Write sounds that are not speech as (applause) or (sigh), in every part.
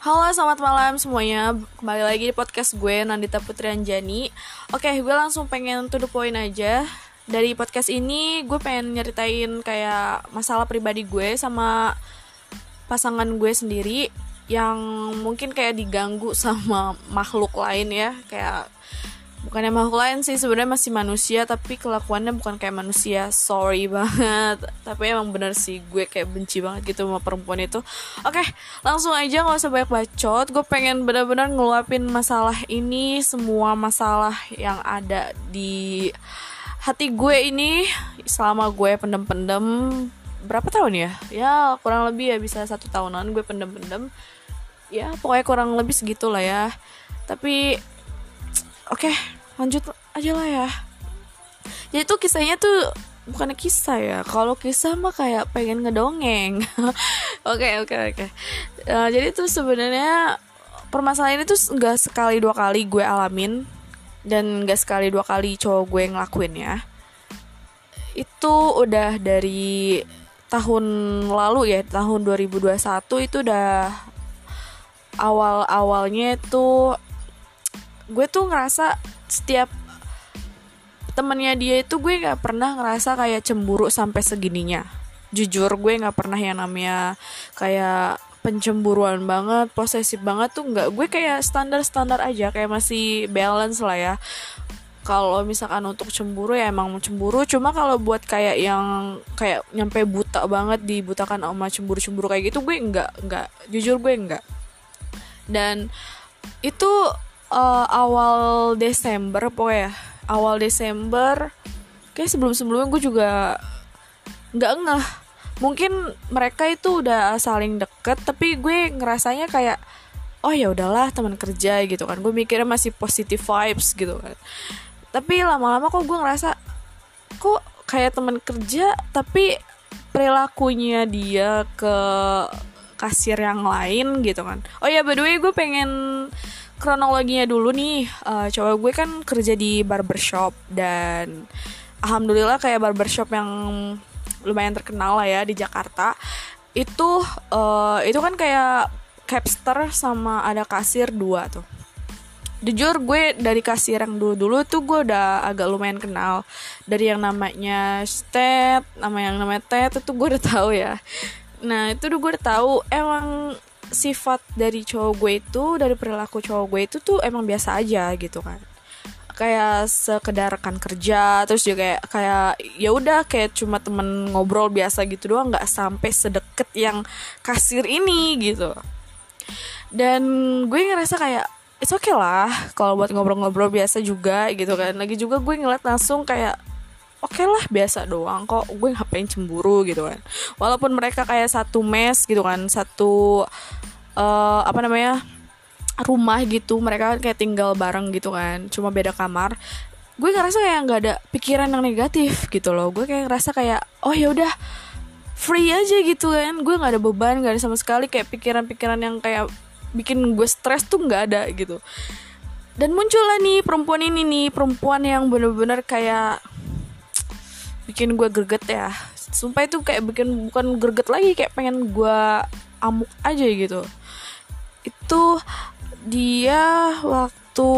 Halo, selamat malam semuanya. Kembali lagi di podcast gue Nandita Putri Anjani. Oke, gue langsung pengen to the point aja. Dari podcast ini gue pengen nyeritain kayak masalah pribadi gue sama pasangan gue sendiri yang mungkin kayak diganggu (laughs) sama makhluk lain ya, kayak bukannya makhluk lain sih sebenarnya masih manusia tapi kelakuannya bukan kayak manusia. Sorry (laughs) banget. Tapi emang bener sih gue kayak benci banget gitu sama perempuan itu. Oke langsung aja nggak usah banyak bacot. Gue pengen bener-bener ngeluapin masalah ini semua masalah yang ada di hati gue ini selama gue pendem-pendem. Berapa tahun ya? Ya kurang lebih ya bisa satu tahunan gue pendem-pendem. Ya pokoknya kurang lebih segitulah ya. Tapi oke lanjut aja lah ya. Jadi tuh kisahnya tuh bukannya kisah ya kalau kisah mah kayak pengen ngedongeng. (laughs) Oke oke oke. Eh, jadi tuh sebenarnya permasalahan ini tuh nggak sekali dua kali gue alamin dan nggak sekali dua kali cowok gue ngelakuin ya. Itu udah dari tahun lalu ya tahun 2021 itu udah awal awalnya itu gue tuh ngerasa setiap temennya dia itu gue nggak pernah ngerasa kayak cemburu sampai segininya. Jujur gue nggak pernah yang namanya kayak pencemburuan banget posesif banget tuh nggak. Gue kayak standar standar aja kayak masih balance lah ya. Kalau misalkan untuk cemburu ya emang cemburu. Cuma kalau buat kayak yang kayak nyampe buta banget dibutakan sama cemburu cemburu kayak gitu gue nggak nggak. Jujur gue nggak. Dan itu uh, awal Desember pokoknya. Awal Desember kayak sebelum sebelumnya gue juga nggak ngeh. Mungkin mereka itu udah saling deket tapi gue ngerasanya kayak oh ya udahlah teman kerja gitu kan. Gue mikirnya masih positive vibes gitu kan. Tapi lama-lama kok gue ngerasa kok kayak teman kerja tapi perilakunya dia ke kasir yang lain gitu kan. Oh ya by the way gue pengen kronologinya dulu nih uh, coba gue kan kerja di barbershop dan alhamdulillah kayak barbershop yang lumayan terkenal lah ya di Jakarta itu uh, itu kan kayak capster sama ada kasir dua tuh. Jujur gue dari kasir yang dulu-dulu tuh gue udah agak lumayan kenal. Dari yang namanya Stet nama yang namanya Ted itu gue udah tahu ya. Nah itu gue udah tahu emang sifat dari cowok gue itu dari perilaku cowok gue itu tuh emang biasa aja gitu kan. Kayak sekedar rekan kerja terus juga kayak kayak ya udah kayak cuma temen ngobrol biasa gitu doang nggak sampai sedeket yang kasir ini gitu. Dan gue ngerasa kayak it's okay lah kalau buat ngobrol-ngobrol biasa juga gitu kan. Lagi juga gue ngeliat langsung kayak oke okay lah biasa doang kok gue ngapain cemburu gitu kan. Walaupun mereka kayak satu mes gitu kan satu uh, apa namanya rumah gitu. Mereka kayak tinggal bareng gitu kan. Cuma beda kamar. Gue ngerasa kayak nggak ada pikiran yang negatif gitu loh. Gue kayak ngerasa kayak oh ya udah free aja gitu kan. Gue nggak ada beban nggak ada sama sekali. Kayak pikiran-pikiran yang kayak bikin gue stres tuh nggak ada gitu. Dan muncullah nih perempuan ini nih. Perempuan yang bener-bener kayak bikin gue greget ya. Sumpah itu kayak bikin bukan greget lagi. Kayak pengen gue amuk aja gitu itu dia waktu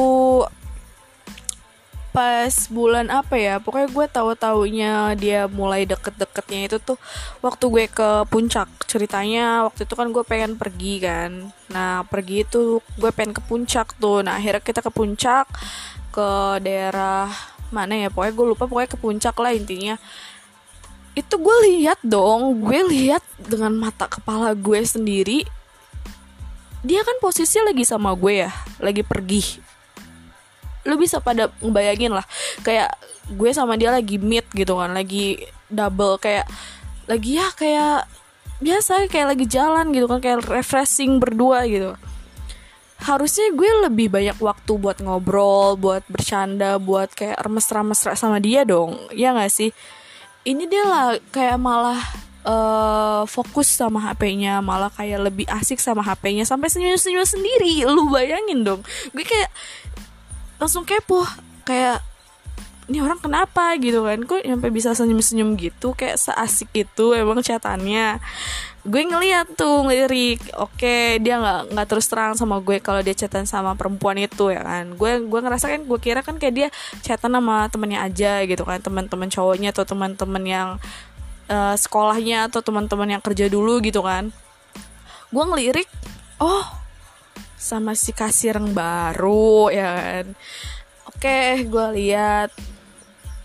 pas bulan apa ya pokoknya gue tahu taunya dia mulai deket-deketnya itu tuh waktu gue ke puncak ceritanya. Waktu itu kan gue pengen pergi kan. Nah pergi itu gue pengen ke puncak tuh. Nah akhirnya kita ke puncak ke daerah mana ya pokoknya gue lupa pokoknya ke puncak lah intinya. Itu gue lihat dong gue lihat dengan mata kepala gue sendiri dia kan posisi lagi sama gue ya lagi pergi. Lu bisa pada ngebayangin lah kayak gue sama dia lagi meet gitu kan lagi double kayak lagi ya kayak biasa kayak lagi jalan gitu kan kayak refreshing berdua gitu. Harusnya gue lebih banyak waktu buat ngobrol buat bercanda buat kayak remes-remes sama dia dong ya gak sih? Ini dia lah kayak malah uh, fokus sama HP-nya malah kayak lebih asik sama HP-nya sampai senyum-senyum sendiri lu bayangin dong. Gue kayak langsung kepo kayak ini orang kenapa? gitu kan. Kok sampai bisa senyum-senyum gitu? Kayak seasik itu emang catatannya. Gue ngeliat tuh ngelirik. Oke dia nggak nggak terus terang sama gue kalau dia chatan sama perempuan itu ya kan. Gue gue ngerasa kan gue kira kan kayak dia chatan sama temennya aja gitu kan. Teman-teman cowoknya atau teman-teman yang uh, sekolahnya atau teman-teman yang kerja dulu gitu kan. Gue ngelirik oh sama si kasir yang baru ya kan. Oke gue lihat.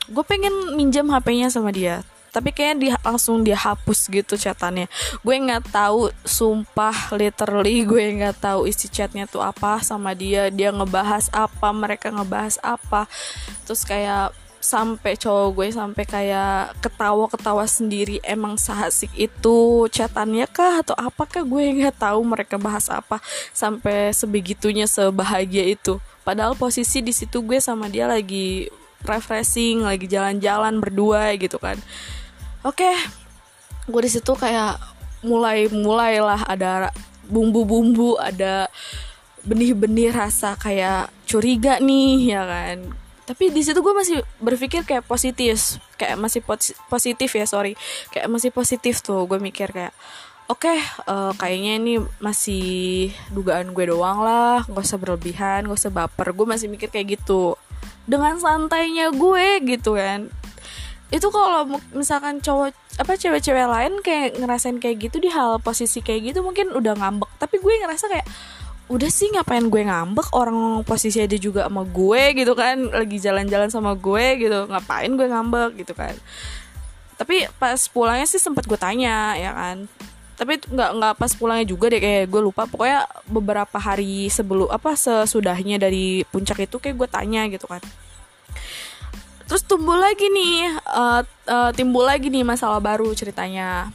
Gue pengen minjam HP-nya sama dia tapi kayaknya dia langsung dia hapus gitu chatannya. Gue nggak tahu sumpah literally gue nggak tahu isi chatnya tuh apa sama dia. Dia ngebahas apa mereka ngebahas apa. Terus kayak sampai cowok gue sampai kayak ketawa-ketawa sendiri emang sahasik itu chatannya kah? Atau apakah gue nggak tahu mereka bahas apa sampai sebegitunya sebahagia itu? Padahal posisi di situ gue sama dia lagi refreshing lagi jalan-jalan berdua gitu kan. Oke okay, gue di situ kayak mulai mulailah ada bumbu-bumbu ada benih-benih rasa kayak curiga nih ya kan tapi di situ gue masih berpikir kayak positif kayak masih positif ya sorry. Kayak masih positif tuh gue mikir kayak oke okay, uh, eh, kayaknya ini masih dugaan gue doang lah gak usah berlebihan gak usah baper. Gue masih mikir kayak gitu. Dengan santainya gue gitu kan. Itu kalau misalkan cowok apa cewek-cewek lain kayak ngerasain kayak gitu di hal posisi kayak gitu mungkin udah ngambek. Tapi gue ngerasa kayak udah sih ngapain gue ngambek? Orang posisi ada juga sama gue gitu kan. Lagi jalan-jalan sama gue gitu. Ngapain gue ngambek gitu kan? Tapi pas pulangnya sih sempet gue tanya ya kan? Tapi nggak nggak pas pulangnya juga deh kayak gue lupa. Pokoknya beberapa hari sebelum apa sesudahnya dari puncak itu kayak gue tanya gitu kan. Terus tumbuh lagi nih uh, uh, timbul lagi nih masalah baru ceritanya.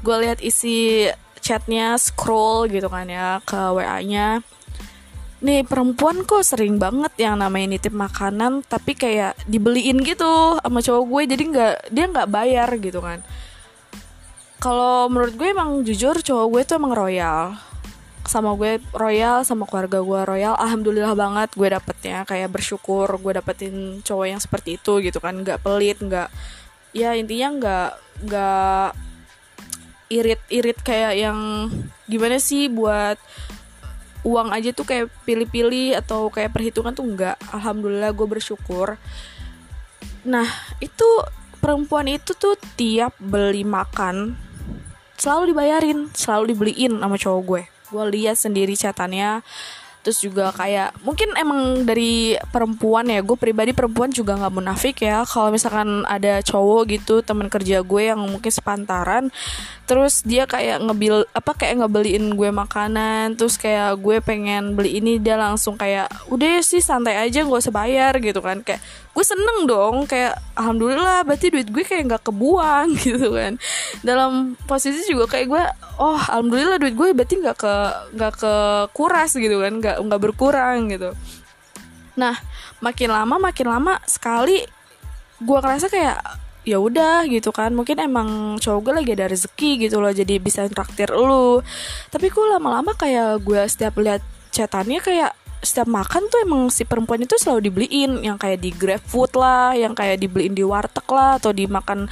Gue lihat isi chatnya scroll gitu kan ya ke wa nya nih perempuan kok sering banget yang namanya nitip makanan tapi kayak dibeliin gitu sama cowok gue jadi nggak dia nggak bayar gitu kan. Kalau menurut gue emang jujur cowok gue tuh emang royal. Sama gue royal sama keluarga gue royal alhamdulillah banget gue dapetnya. Kayak bersyukur gue dapetin cowok yang seperti itu gitu kan nggak pelit nggak ya intinya nggak nggak irit-irit kayak yang gimana sih buat uang aja tuh kayak pilih-pilih atau kayak perhitungan tuh nggak alhamdulillah gue bersyukur. Nah itu perempuan itu tuh tiap beli makan selalu dibayarin selalu dibeliin sama cowok gue. Gue lihat sendiri catatannya terus juga kayak mungkin emang dari perempuan ya gue pribadi perempuan juga nggak munafik ya. Kalau misalkan ada cowok gitu teman kerja gue yang mungkin sepantaran terus dia kayak ngebil apa kayak ngebeliin gue makanan terus kayak gue pengen beli ini dia langsung kayak udah sih santai aja gak usah bayar gitu kan. Kayak gue seneng dong kayak alhamdulillah berarti duit gue kayak nggak kebuang (laughs) gitu kan. Dalam posisi juga kayak gue oh alhamdulillah duit gue berarti nggak ke nggak ke kuras gitu kan nggak nggak berkurang gitu. Nah makin lama makin lama sekali gue ngerasa kayak ya udah gitu kan. Mungkin emang cowok gue lagi ada rezeki gitu loh jadi bisa traktir lu. Tapi gue lama-lama kayak gue setiap lihat chatannya kayak setiap makan tuh emang si perempuan itu selalu dibeliin. Yang kayak di grab food lah yang kayak dibeliin di warteg lah atau di makan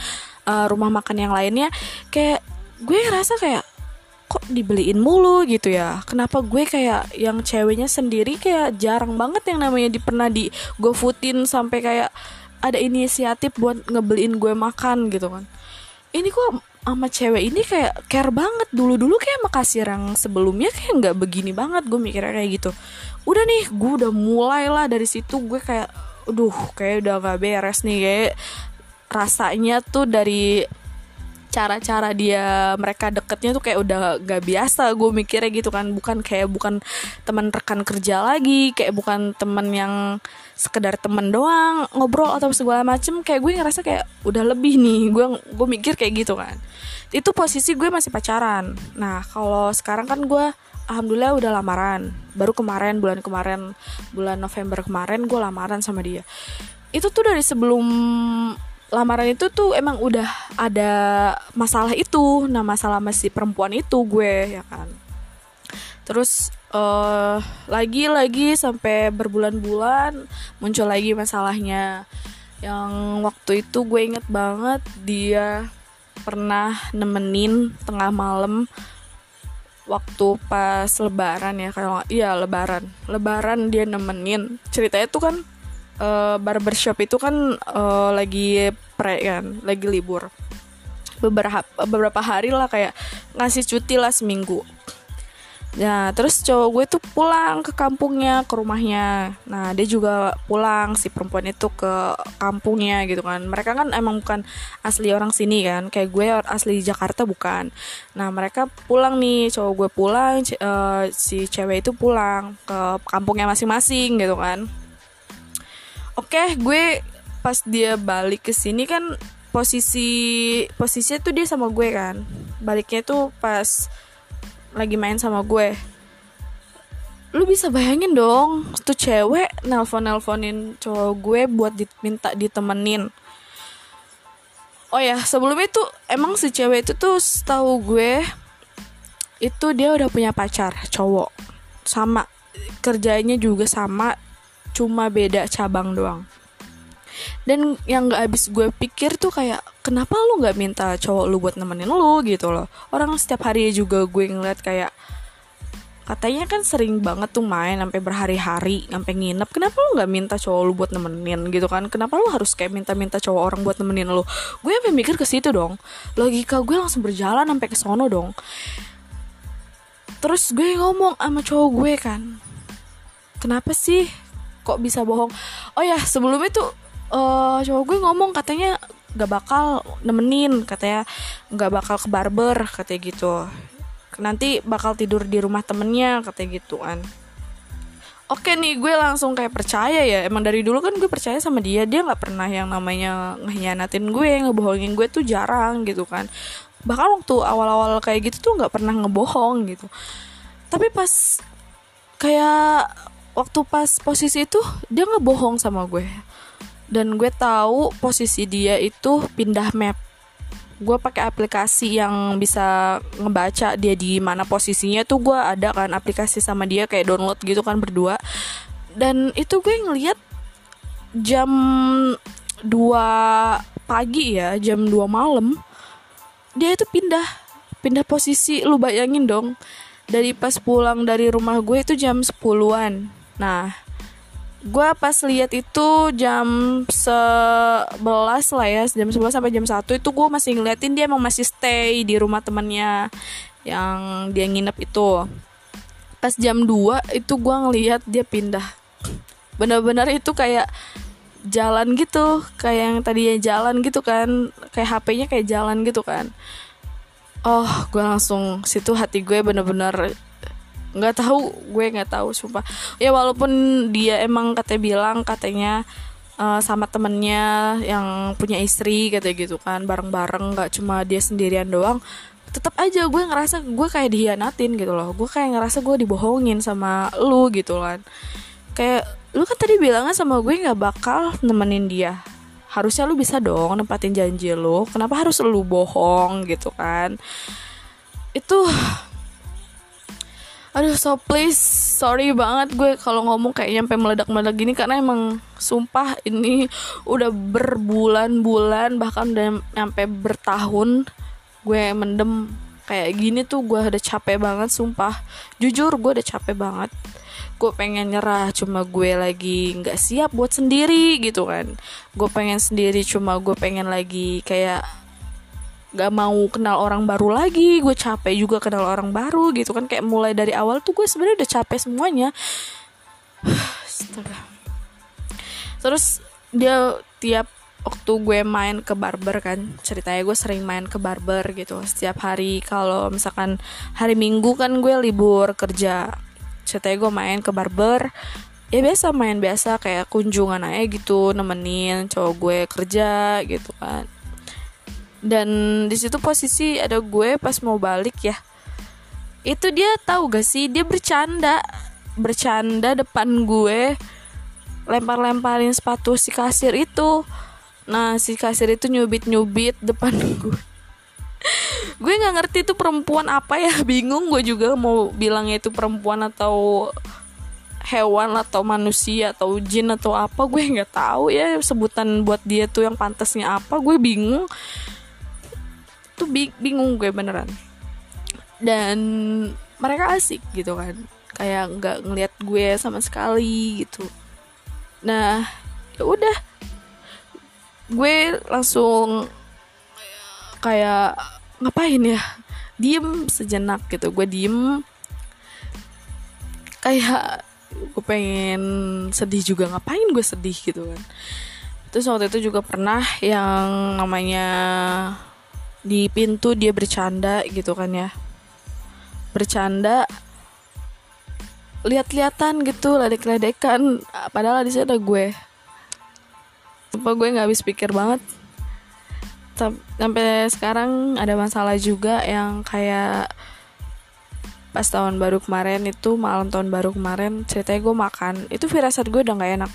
uh, rumah makan yang lainnya. Kayak gue ngerasa kayak kok dibeliin mulu gitu ya? Kenapa gue kayak yang ceweknya sendiri kayak jarang banget yang namanya di pernah di gofoodin sampai kayak ada inisiatif buat ngebeliin gue makan gitu kan. Ini kok sama cewek ini kayak care banget. Dulu dulu kayak makasih yang sebelumnya kayak nggak begini banget. Gue mikirnya kayak gitu. Udah nih gue udah mulai lah dari situ. Gue kayak aduh kayak udah gak beres nih. Kayak rasanya tuh dari cara-cara dia mereka deketnya tuh kayak udah gak biasa gue mikirnya gitu kan. Bukan kayak bukan teman rekan kerja lagi kayak bukan teman yang sekedar temen doang ngobrol atau segala macem. Kayak gue ngerasa kayak udah lebih nih gue gue mikir kayak gitu kan. Itu posisi gue masih pacaran. Nah kalau sekarang kan gue alhamdulillah udah lamaran. Baru kemarin bulan kemarin bulan November kemarin gue lamaran sama dia. Itu tuh dari sebelum lamaran itu tuh emang udah ada masalah itu. Nah masalah masih perempuan itu gue ya kan. Terus uh, lagi lagi sampai berbulan-bulan muncul lagi masalahnya. Yang waktu itu gue inget banget dia pernah nemenin tengah malam waktu pas lebaran ya kalau iya lebaran. Lebaran dia nemenin. Ceritanya tuh kan uh, barbershop itu kan uh, lagi pre kan lagi libur beberapa beberapa hari lah kayak ngasih cuti lah seminggu Nah, terus cowok gue tuh pulang ke kampungnya, ke rumahnya. Nah, dia juga pulang si perempuan itu ke kampungnya gitu kan. Mereka kan emang bukan asli orang sini kan. Kayak gue asli Jakarta bukan. Nah, mereka pulang nih, cowok gue pulang, uh, si cewek itu pulang ke kampungnya masing-masing gitu kan. Oke, gue pas dia balik ke sini kan posisi posisinya tuh dia sama gue kan. Baliknya tuh pas lagi main sama gue. Lu bisa bayangin dong tuh cewek nelpon nelponin cowok gue buat diminta ditemenin. Oh ya sebelum itu emang si cewek itu tuh setahu gue itu dia udah punya pacar cowok. Sama kerjanya juga sama cuma beda cabang doang. Dan yang gak habis gue pikir tuh kayak kenapa lu nggak minta cowok lu buat nemenin lu gitu loh? Orang setiap hari juga gue ngeliat kayak katanya kan sering banget tuh main sampai berhari-hari sampai nginep. Kenapa lu nggak minta cowok lu buat nemenin gitu kan? Kenapa lu harus kayak minta-minta cowok orang buat nemenin lu? Gue sampai mikir ke situ dong. Logika gue langsung berjalan sampai ke sono dong. Terus gue ngomong sama cowok gue kan kenapa sih kok bisa bohong. Oh ya sebelum itu uh, cowok gue ngomong katanya gak bakal nemenin katanya gak bakal ke barber katanya gitu. Nanti bakal tidur di rumah temennya katanya gitu kan oke nih gue langsung kayak percaya ya. Emang dari dulu kan gue percaya sama dia. Dia nggak pernah yang namanya ngehianatin gue ngebohongin gue tuh jarang gitu kan. Bahkan waktu awal-awal kayak gitu tuh nggak pernah ngebohong gitu. Tapi pas kayak waktu pas posisi itu dia ngebohong sama gue. Dan gue tahu posisi dia itu pindah map. Gue pakai aplikasi yang bisa ngebaca dia di mana posisinya tuh gue ada kan aplikasi sama dia kayak download gitu kan berdua. Dan itu gue ngeliat jam 2 pagi ya jam 2 malam dia itu pindah pindah posisi. Lu bayangin dong dari pas pulang dari rumah gue itu jam 10-an nah gue pas lihat itu jam 11 lah ya jam 11 sampai jam 1 itu gue masih ngeliatin dia emang masih stay di rumah temennya yang dia nginep itu. Pas jam 2 itu gue ngeliat dia pindah. Benar-benar itu kayak jalan gitu kayak yang tadinya jalan gitu kan kayak HP-nya kayak jalan gitu kan. Oh gue langsung situ hati gue bener-bener nggak tahu gue nggak tahu sumpah. Ya walaupun dia emang katanya bilang katanya uh, sama temennya yang punya istri katanya gitu kan bareng-bareng nggak cuma dia sendirian doang tetap aja gue ngerasa gue kayak dihianatin gitu loh. Gue kayak ngerasa gue dibohongin sama lu gitu kan. Kayak lu kan tadi bilangnya sama gue nggak bakal nemenin dia. Harusnya lu bisa dong nempatin janji lu kenapa harus lu bohong gitu kan? Itu aduh so please sorry banget gue kalau ngomong kayak nyampe meledak-meledak gini karena emang sumpah ini udah berbulan-bulan bahkan udah nyampe bertahun gue mendem kayak gini tuh gue udah capek banget sumpah. Jujur gue udah capek banget. Gue pengen nyerah cuma gue lagi nggak siap buat sendiri gitu kan. Gue pengen sendiri cuma gue pengen lagi kayak gak mau kenal orang baru lagi gue capek juga kenal orang baru gitu kan. Kayak mulai dari awal tuh gue sebenarnya udah capek semuanya. (sighs) Terus dia tiap waktu gue main ke barber kan ceritanya gue sering main ke barber gitu. Setiap hari kalau misalkan hari minggu kan gue libur kerja. Ceritanya gue main ke barber. Ya biasa main biasa kayak kunjungan aja gitu nemenin cowok gue kerja gitu kan dan di situ posisi ada gue pas mau balik ya. Itu dia tahu gak sih dia bercanda. Bercanda depan gue. Lempar-lemparin sepatu si kasir itu. Nah si kasir itu nyubit-nyubit depan (laughs) gue. Gue nggak ngerti itu perempuan apa ya. (laughs) Bingung gue juga mau bilangnya itu perempuan atau hewan atau manusia atau jin atau apa. Gue nggak tahu ya sebutan buat dia tuh yang pantasnya apa. Gue bingung tuh bingung gue beneran. Dan mereka asik gitu kan. Kayak nggak ngelihat gue sama sekali gitu. Nah ya udah. Gue langsung kayak ngapain ya? Diem sejenak gitu. Gue diem. Kayak gue pengen sedih juga. Ngapain gue sedih? gitu kan. Terus waktu itu juga pernah yang namanya di pintu dia bercanda gitu kan ya. Bercanda lihat-lihatan gitu ledek-ledekan. Padahal di sana ada gue apa gue nggak habis pikir banget. Sampai sekarang ada masalah juga yang kayak pas tahun baru kemarin itu malam tahun baru kemarin ceritanya gue makan. Itu firasat gue udah nggak enak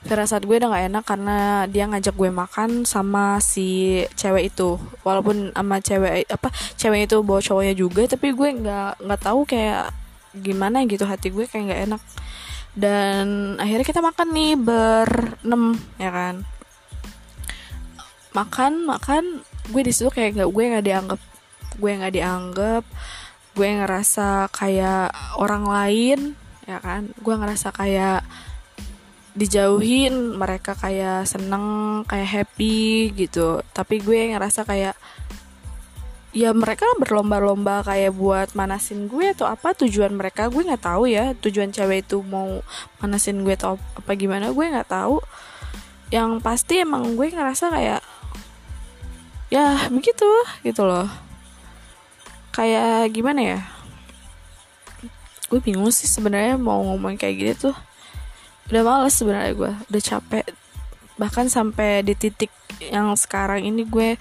firasat gue udah gak enak karena dia ngajak gue makan sama si cewek itu. Walaupun sama cewek apa cewek itu bawa cowoknya juga tapi gue nggak nggak tahu kayak gimana gitu. Hati gue kayak nggak enak. Dan akhirnya kita makan nih berenam ya kan? Makan makan gue di situ kayak nggak gue nggak dianggap gue nggak dianggap. Gue ngerasa kayak orang lain ya kan? Gue ngerasa kayak dijauhin mereka kayak seneng kayak happy gitu. Tapi gue ngerasa kayak ya mereka berlomba-lomba kayak buat manasin gue atau apa tujuan mereka gue nggak tahu ya. Tujuan cewek itu mau manasin gue atau apa gimana gue nggak tahu. Yang pasti emang gue ngerasa kayak ya begitu gitu loh. Kayak gimana ya? Gue bingung sih sebenarnya mau ngomong kayak gini tuh udah males sebenarnya gue udah capek. Bahkan sampai di titik yang sekarang ini gue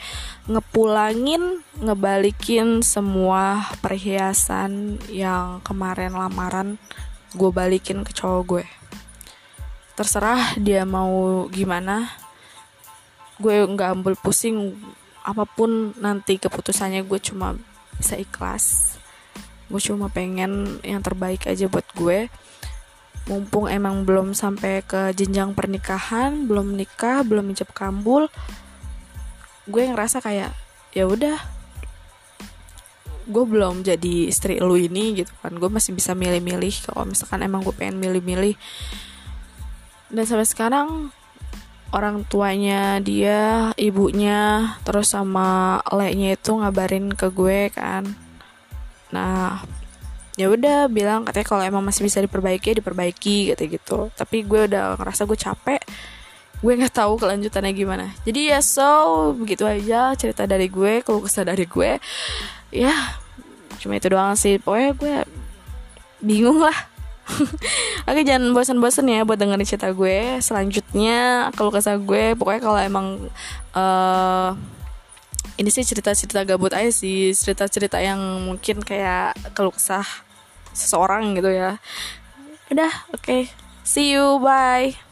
ngepulangin ngebalikin semua perhiasan yang kemarin lamaran gue balikin ke cowok gue. Terserah dia mau gimana. Gue nggak ambil pusing apa pun nanti keputusannya gue cuma bisa ikhlas. Gue cuma pengen yang terbaik aja buat gue mumpung emang belum sampai ke jenjang pernikahan belum nikah belum ijab kambul gue ngerasa kayak ya udah gue belum jadi istri lu ini gitu kan. Gue masih bisa milih-milih kalau misalkan emang gue pengen milih-milih. Dan sampai sekarang orang tuanya dia ibunya terus sama leknya itu ngabarin ke gue kan. Nah ya udah bilang katanya kalau emang masih bisa diperbaiki ya diperbaiki gitu gitu. Tapi gue udah ngerasa gue capek. Gue nggak tahu kelanjutannya gimana. Jadi ya so begitu aja cerita dari gue kalau kesah dari gue. Ya cuma itu doang sih. Pokoknya gue bingung lah. (laughs) Oke jangan bosan-bosan ya buat dengerin cerita gue Selanjutnya kalau kesah gue. Pokoknya kalau emang uh, Ini sih cerita-cerita gabut aja sih. Cerita-cerita yang mungkin kayak Keluh kesah seseorang gitu ya udah oke okay. see you bye